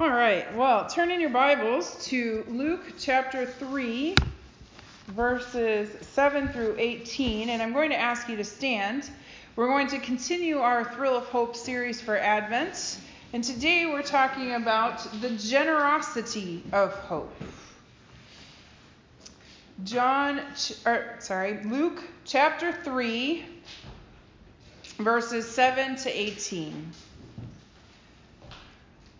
All right, well, turn in your Bibles to Luke chapter 3, verses 7 through 18, and I'm going to ask you to stand. We're going to continue our Thrill of Hope series for Advent, and today we're talking about the generosity of hope. John, or, er, sorry, Luke chapter 3, verses 7 to 18.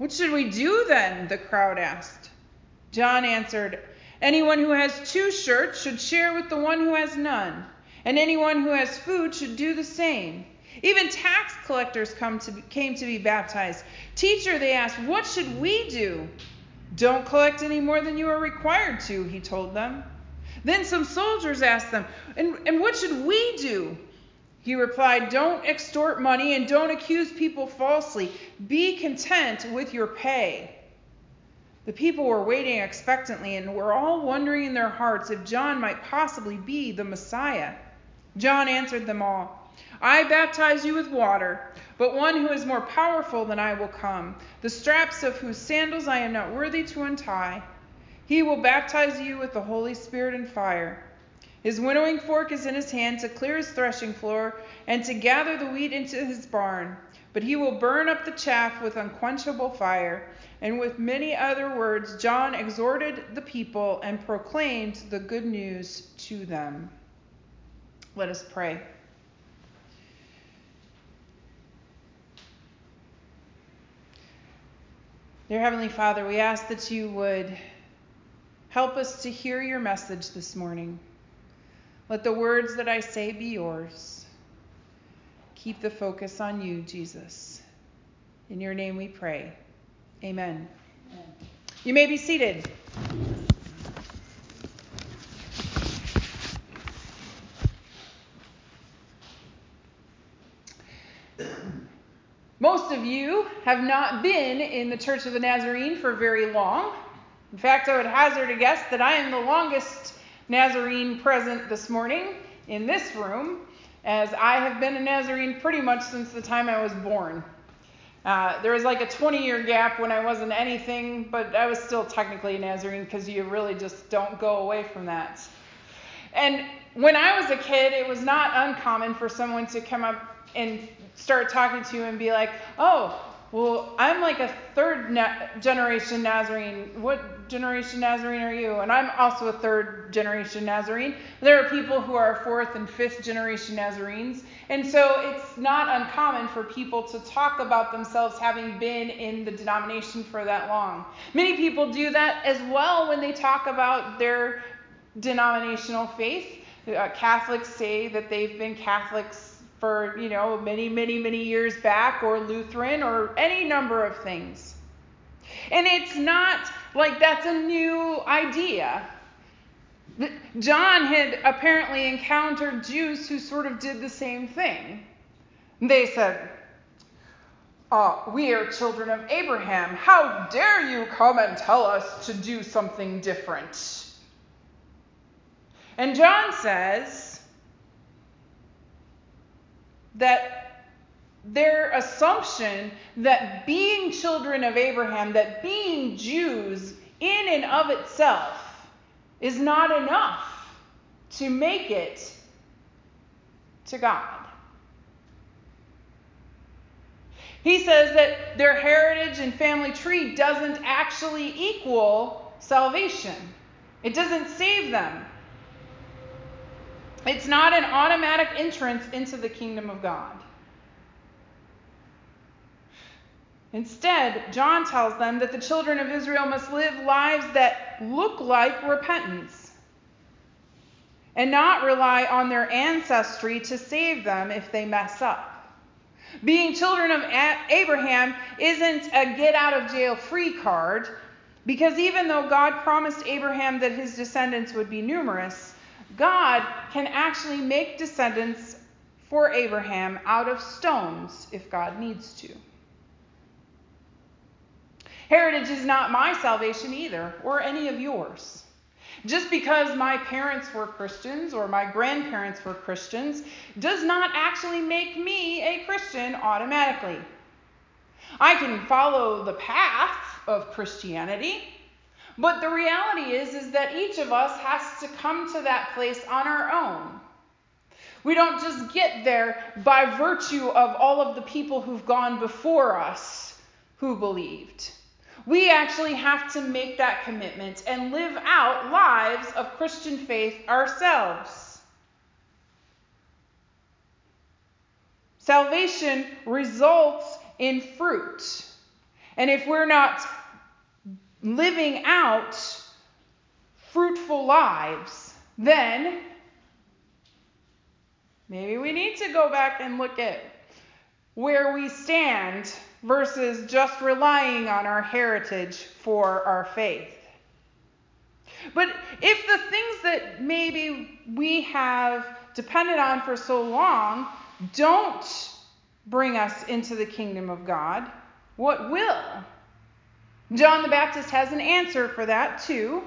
What should we do then? the crowd asked. John answered, Anyone who has two shirts should share with the one who has none, and anyone who has food should do the same. Even tax collectors to came to be baptized. Teacher, they asked, what should we do? Don't collect any more than you are required to, he told them. Then some soldiers asked them, and, and what should we do? He replied, Don't extort money and don't accuse people falsely. Be content with your pay. The people were waiting expectantly and were all wondering in their hearts if John might possibly be the Messiah. John answered them all I baptize you with water, but one who is more powerful than I will come, the straps of whose sandals I am not worthy to untie. He will baptize you with the Holy Spirit and fire. His winnowing fork is in his hand to clear his threshing floor and to gather the wheat into his barn. But he will burn up the chaff with unquenchable fire. And with many other words, John exhorted the people and proclaimed the good news to them. Let us pray. Dear Heavenly Father, we ask that you would help us to hear your message this morning. Let the words that I say be yours. Keep the focus on you, Jesus. In your name we pray. Amen. Amen. You may be seated. Most of you have not been in the Church of the Nazarene for very long. In fact, I would hazard a guess that I am the longest Nazarene present this morning in this room, as I have been a Nazarene pretty much since the time I was born. Uh, there was like a 20 year gap when I wasn't anything, but I was still technically a Nazarene because you really just don't go away from that. And when I was a kid, it was not uncommon for someone to come up and start talking to you and be like, oh, well, I'm like a third na- generation Nazarene. What generation Nazarene are you? And I'm also a third generation Nazarene. There are people who are fourth and fifth generation Nazarenes. And so it's not uncommon for people to talk about themselves having been in the denomination for that long. Many people do that as well when they talk about their denominational faith. Uh, Catholics say that they've been Catholics for, you know, many, many, many years back, or Lutheran, or any number of things. And it's not like that's a new idea. John had apparently encountered Jews who sort of did the same thing. They said, uh, We are children of Abraham. How dare you come and tell us to do something different? And John says, that their assumption that being children of Abraham, that being Jews in and of itself, is not enough to make it to God. He says that their heritage and family tree doesn't actually equal salvation, it doesn't save them. It's not an automatic entrance into the kingdom of God. Instead, John tells them that the children of Israel must live lives that look like repentance and not rely on their ancestry to save them if they mess up. Being children of Abraham isn't a get out of jail free card. Because even though God promised Abraham that his descendants would be numerous, God can actually make descendants for Abraham out of stones if God needs to. Heritage is not my salvation either, or any of yours. Just because my parents were Christians or my grandparents were Christians does not actually make me a Christian automatically. I can follow the path of Christianity, but the reality is is that each of us has to come to that place on our own. We don't just get there by virtue of all of the people who've gone before us who believed. We actually have to make that commitment and live out lives of Christian faith ourselves. Salvation results in fruit. And if we're not living out fruitful lives, then maybe we need to go back and look at where we stand versus just relying on our heritage for our faith. But if the things that maybe we have depended on for so long don't bring us into the kingdom of God, what will? John the Baptist has an answer for that too.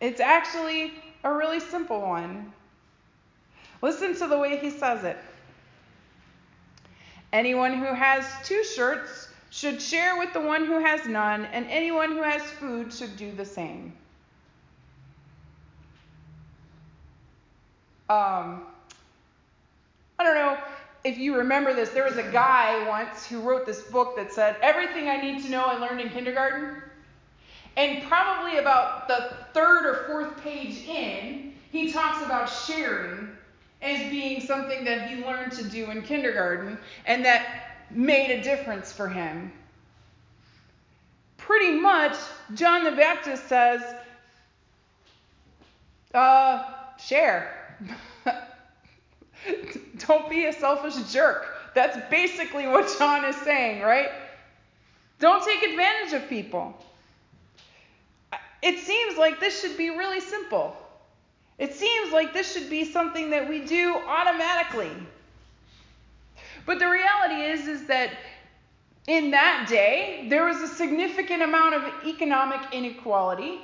It's actually a really simple one. Listen to the way he says it. Anyone who has two shirts should share with the one who has none, and anyone who has food should do the same. Um, I don't know if you remember this. There was a guy once who wrote this book that said, Everything I need to know I learned in kindergarten. And probably about the third or fourth page in, he talks about sharing as being something that he learned to do in kindergarten and that made a difference for him. Pretty much, John the Baptist says, uh, share. Don't be a selfish jerk. That's basically what John is saying, right? Don't take advantage of people. It seems like this should be really simple. It seems like this should be something that we do automatically. But the reality is is that in that day, there was a significant amount of economic inequality.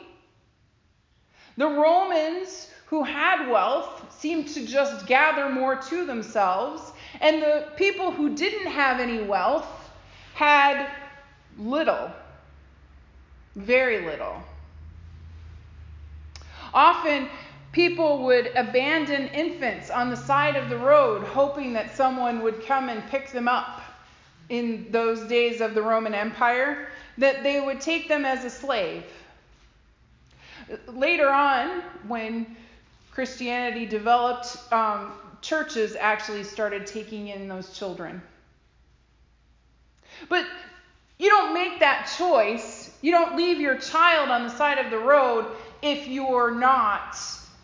The Romans who had wealth seemed to just gather more to themselves, and the people who didn't have any wealth had little, very little. Often, People would abandon infants on the side of the road, hoping that someone would come and pick them up in those days of the Roman Empire, that they would take them as a slave. Later on, when Christianity developed, um, churches actually started taking in those children. But you don't make that choice. You don't leave your child on the side of the road if you're not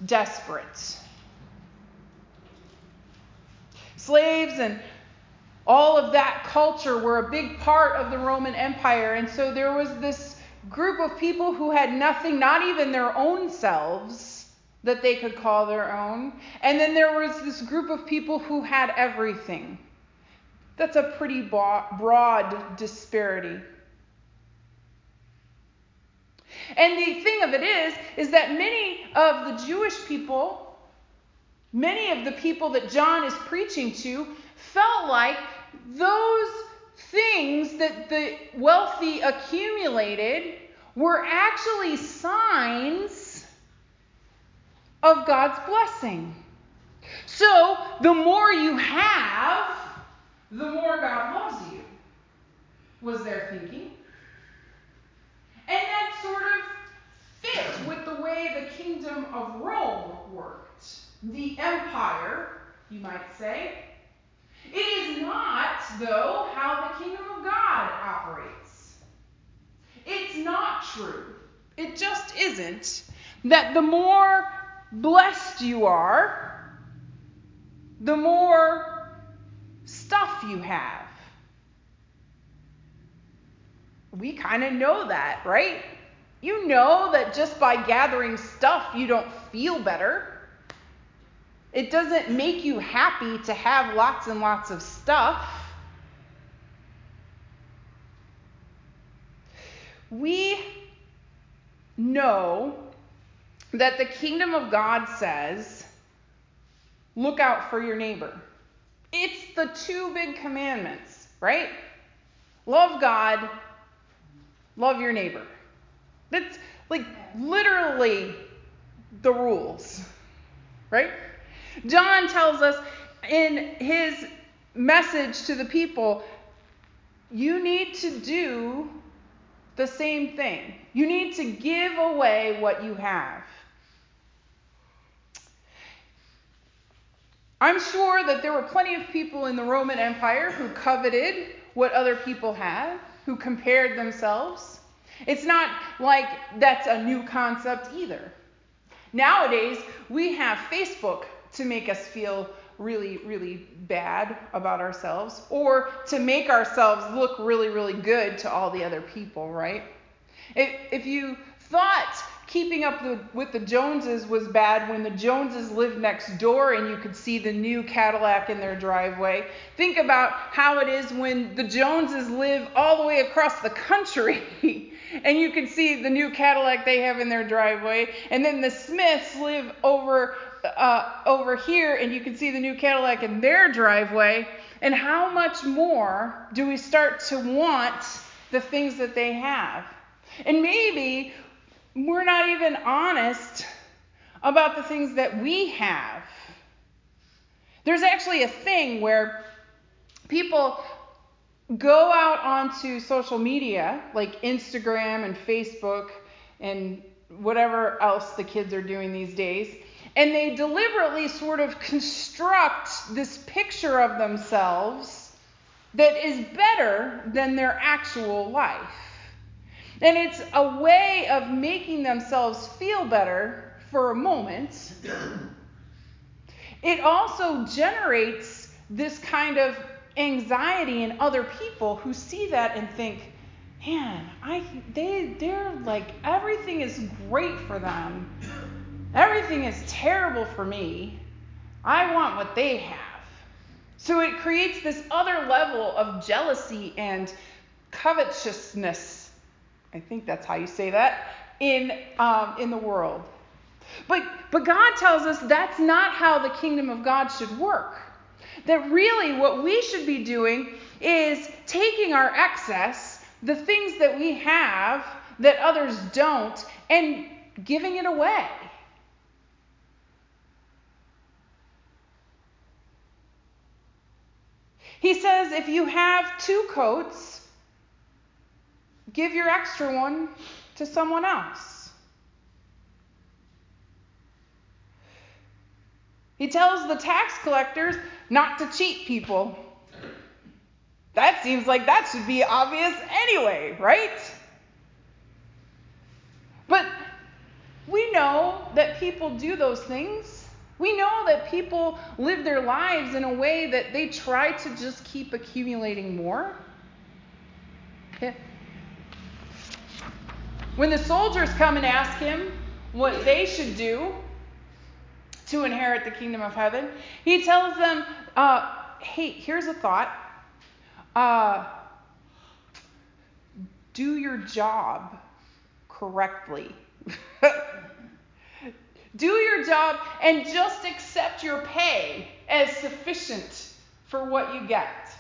desperate. Slaves and all of that culture were a big part of the Roman Empire, and so there was this group of people who had nothing, not even their own selves, that they could call their own. And then there was this group of people who had everything. That's a pretty broad disparity. And the thing of it is, is that many of the Jewish people, many of the people that John is preaching to, felt like those things that the wealthy accumulated were actually signs of God's blessing. So, the more you have, the more God loves you, was their thinking. And that sort of fit with the way the kingdom of Rome worked. The empire, you might say. It is not, though, how the kingdom of God operates. It's not true. It just isn't that the more blessed you are, the more stuff you have. we kind of know that, right? You know that just by gathering stuff, you don't feel better. It doesn't make you happy to have lots and lots of stuff. We know that the kingdom of God says, look out for your neighbor. It's the two big commandments, right? Love God, love your neighbor. That's like literally the rules, right? John tells us in his message to the people you need to do the same thing. You need to give away what you have. I'm sure that there were plenty of people in the Roman Empire who coveted what other people had, who compared themselves. It's not like that's a new concept either. Nowadays, we have Facebook to make us feel really, really bad about ourselves or to make ourselves look really, really good to all the other people, right? If, if you thought keeping up the, with the Joneses was bad when the Joneses lived next door and you could see the new Cadillac in their driveway. Think about how it is when the Joneses live all the way across the country and you can see the new Cadillac they have in their driveway. And then the Smiths live over uh, over here and you can see the new Cadillac in their driveway. And how much more do we start to want the things that they have? And maybe we're not even honest about the things that we have. There's actually a thing where people go out onto social media like Instagram and Facebook and whatever else the kids are doing these days, and they deliberately sort of construct this picture of themselves that is better than their actual life. And it's a way of making themselves feel better for a moment. It also generates this kind of anxiety in other people who see that and think, man, I they they're like everything is great for them. Everything is terrible for me. I want what they have. So it creates this other level of jealousy and covetousness I think that's how you say that in um, in the world. But but God tells us that's not how the kingdom of God should work. That really what we should be doing is taking our excess, the things that we have that others don't, and giving it away. He says if you have two coats, give your extra one to someone else. He tells the tax collectors not to cheat people. That seems like that should be obvious anyway, right? But we know that people do those things. We know that people live their lives in a way that they try to just keep accumulating more. When the soldiers come and ask him what they should do to inherit the kingdom of heaven, he tells them, uh, hey, here's a thought. Uh, do your job correctly. do your job and just accept your pay as sufficient for what you get.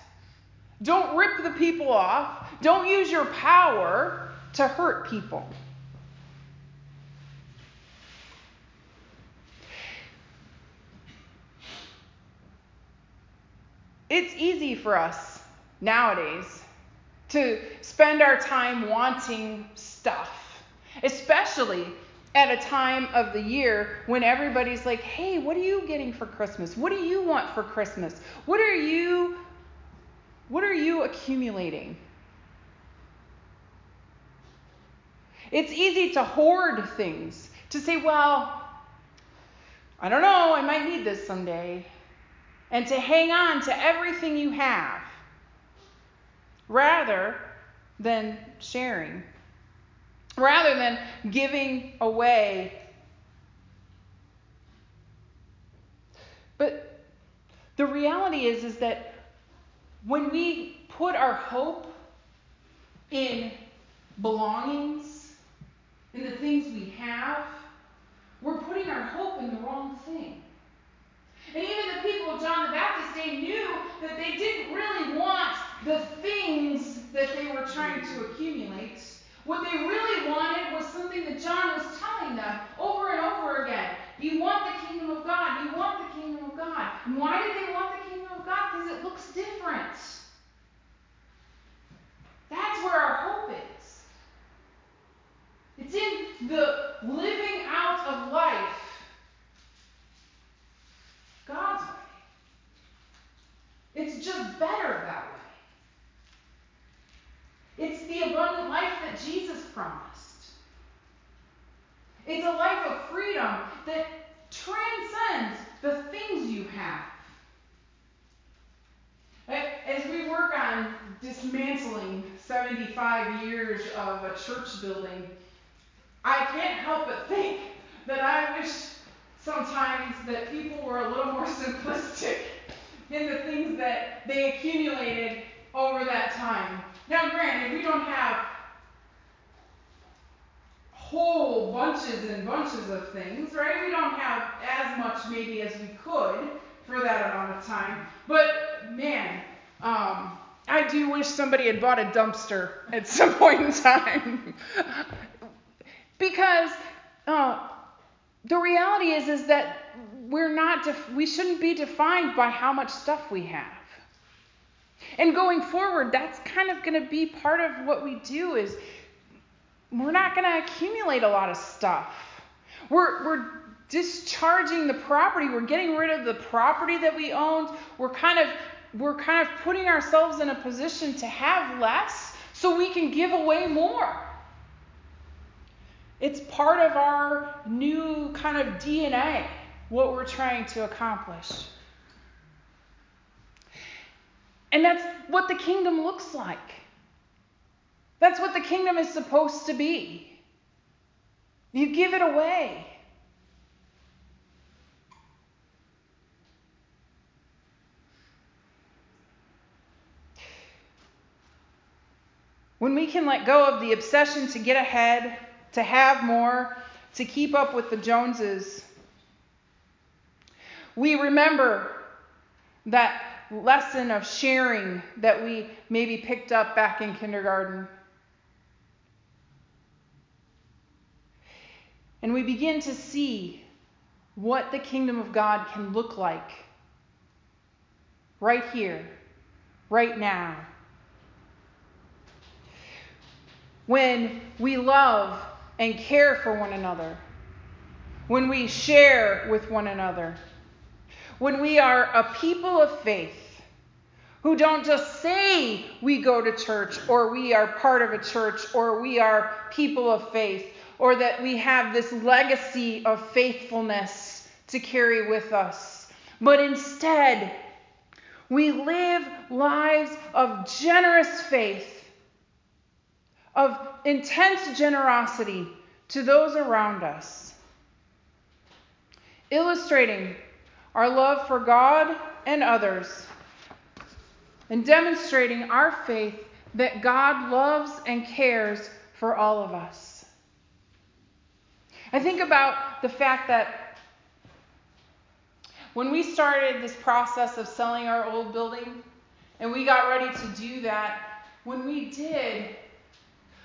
Don't rip the people off. Don't use your power to hurt people. It's easy for us nowadays to spend our time wanting stuff, especially at a time of the year when everybody's like, "Hey, what are you getting for Christmas? What do you want for Christmas? What are you what are you accumulating?" It's easy to hoard things, to say, well, I don't know, I might need this someday, and to hang on to everything you have. Rather than sharing, rather than giving away. But the reality is, is that when we put our hope in belongings, in the things we have, we're putting in the wrong thing. And even the people of John the Baptist, they knew that they didn't really want the things that they were trying to accumulate. What they really wanted was something that John was telling them over and over again. You want the kingdom of God. You want the kingdom of God. And why did they want the kingdom of God? Because it looks different. That's where our hope is. It's in the living out of life God's way. Better that way. It's the abundant life that Jesus promised. It's a life of freedom that transcends the things you have. As we work on dismantling 75 years of a church building, I can't help but think that I wish sometimes that people were a little more simplistic in the things that they accumulated over that time. Now, granted, we don't have whole bunches and bunches of things, right? We don't have as much maybe as we could for that amount of time. But man, um, I do wish somebody had bought a dumpster at some point in time. because uh, the reality is is that we're not def- we shouldn't be defined by how much stuff we have. And going forward, that's kind of going to be part of what we do is we're not going to accumulate a lot of stuff. We're we're discharging the property. We're getting rid of the property that we owned. We're kind of we're kind of putting ourselves in a position to have less so we can give away more. It's part of our new kind of DNA, what we're trying to accomplish. And that's what the kingdom looks like. That's what the kingdom is supposed to be. You give it away. When we can let go of the obsession to get ahead, to have more, to keep up with the Joneses, we remember that lesson of sharing that we maybe picked up back in kindergarten. And we begin to see what the kingdom of God can look like right here, right now. When we love and care for one another, when we share with one another, when we are a people of faith who don't just say we go to church or we are part of a church or we are people of faith or that we have this legacy of faithfulness to carry with us, but instead we live lives of generous faith, of intense generosity to those around us, illustrating our love for God and others, and demonstrating our faith that God loves and cares for all of us. I think about the fact that when we started this process of selling our old building, and we got ready to do that, when we did,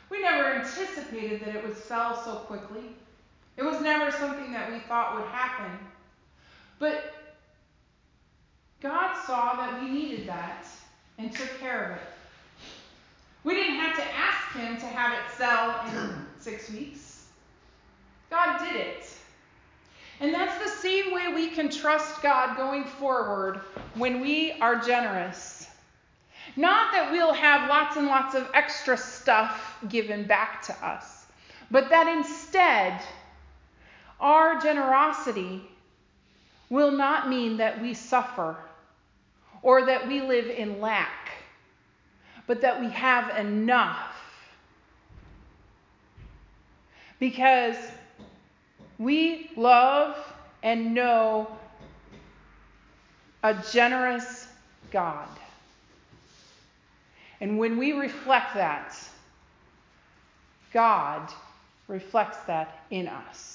we never anticipated that it would sell so quickly. It was never something that we thought would happen. But God saw that we needed that and took care of it. We didn't have to ask Him to have it sell in six weeks. God did it. And that's the same way we can trust God going forward when we are generous. Not that we'll have lots and lots of extra stuff given back to us, but that instead, our generosity will not mean that we suffer or that we live in lack, but that we have enough. Because we love and know a generous God. And when we reflect that, God reflects that in us.